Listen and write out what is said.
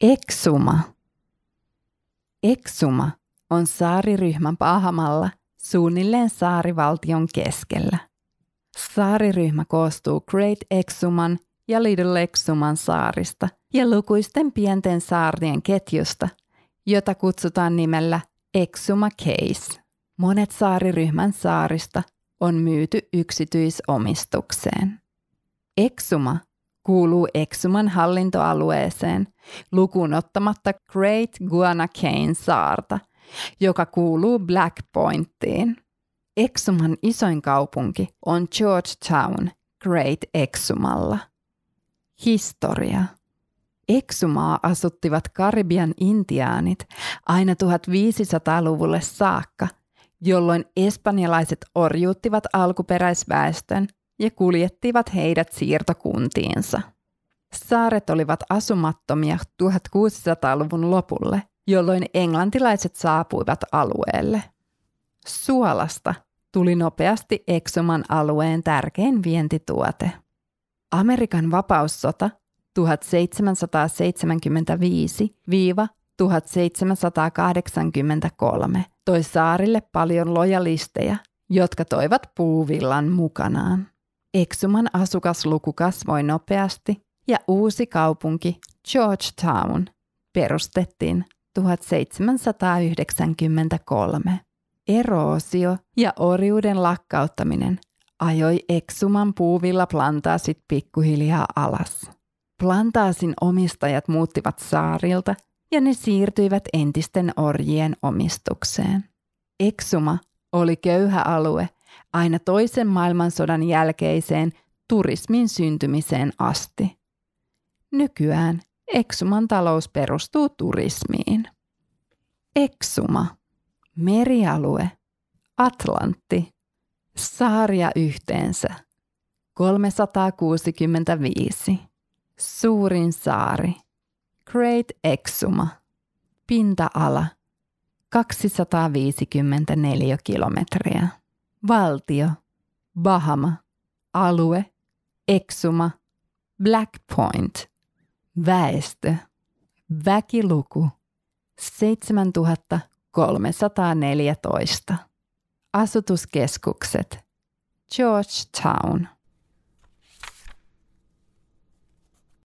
Exuma. Exuma on saariryhmän Pahamalla suunnilleen saarivaltion keskellä. Saariryhmä koostuu Great Exuman ja Little Exuman saarista ja lukuisten pienten saarien ketjusta, jota kutsutaan nimellä Exuma Case. Monet saariryhmän saarista on myyty yksityisomistukseen. Exuma kuuluu Exuman hallintoalueeseen lukuun ottamatta Great Guanacane saarta, joka kuuluu Black Pointiin. Exuman isoin kaupunki on Georgetown Great Exumalla. Historia. Exumaa asuttivat Karibian intiaanit aina 1500-luvulle saakka, jolloin espanjalaiset orjuuttivat alkuperäisväestön ja kuljettivat heidät siirtokuntiinsa. Saaret olivat asumattomia 1600-luvun lopulle, jolloin englantilaiset saapuivat alueelle. Suolasta tuli nopeasti Exuman alueen tärkein vientituote. Amerikan vapaussota 1785-1783 toi saarille paljon lojalisteja, jotka toivat puuvillan mukanaan. Exuman asukasluku kasvoi nopeasti ja uusi kaupunki Georgetown perustettiin 1793. Eroosio ja orjuuden lakkauttaminen ajoi Exuman puuvilla plantaasit pikkuhiljaa alas. Plantaasin omistajat muuttivat saarilta ja ne siirtyivät entisten orjien omistukseen. Exuma oli köyhä alue aina toisen maailmansodan jälkeiseen turismin syntymiseen asti. Nykyään Exuman talous perustuu turismiin. Exuma, merialue, Atlantti, saaria yhteensä 365. Suurin saari, Great Exuma, pinta-ala 254 kilometriä. Valtio, Bahama, alue, Exuma, Black Point, väestö, väkiluku 7314. Asutuskeskukset, Georgetown,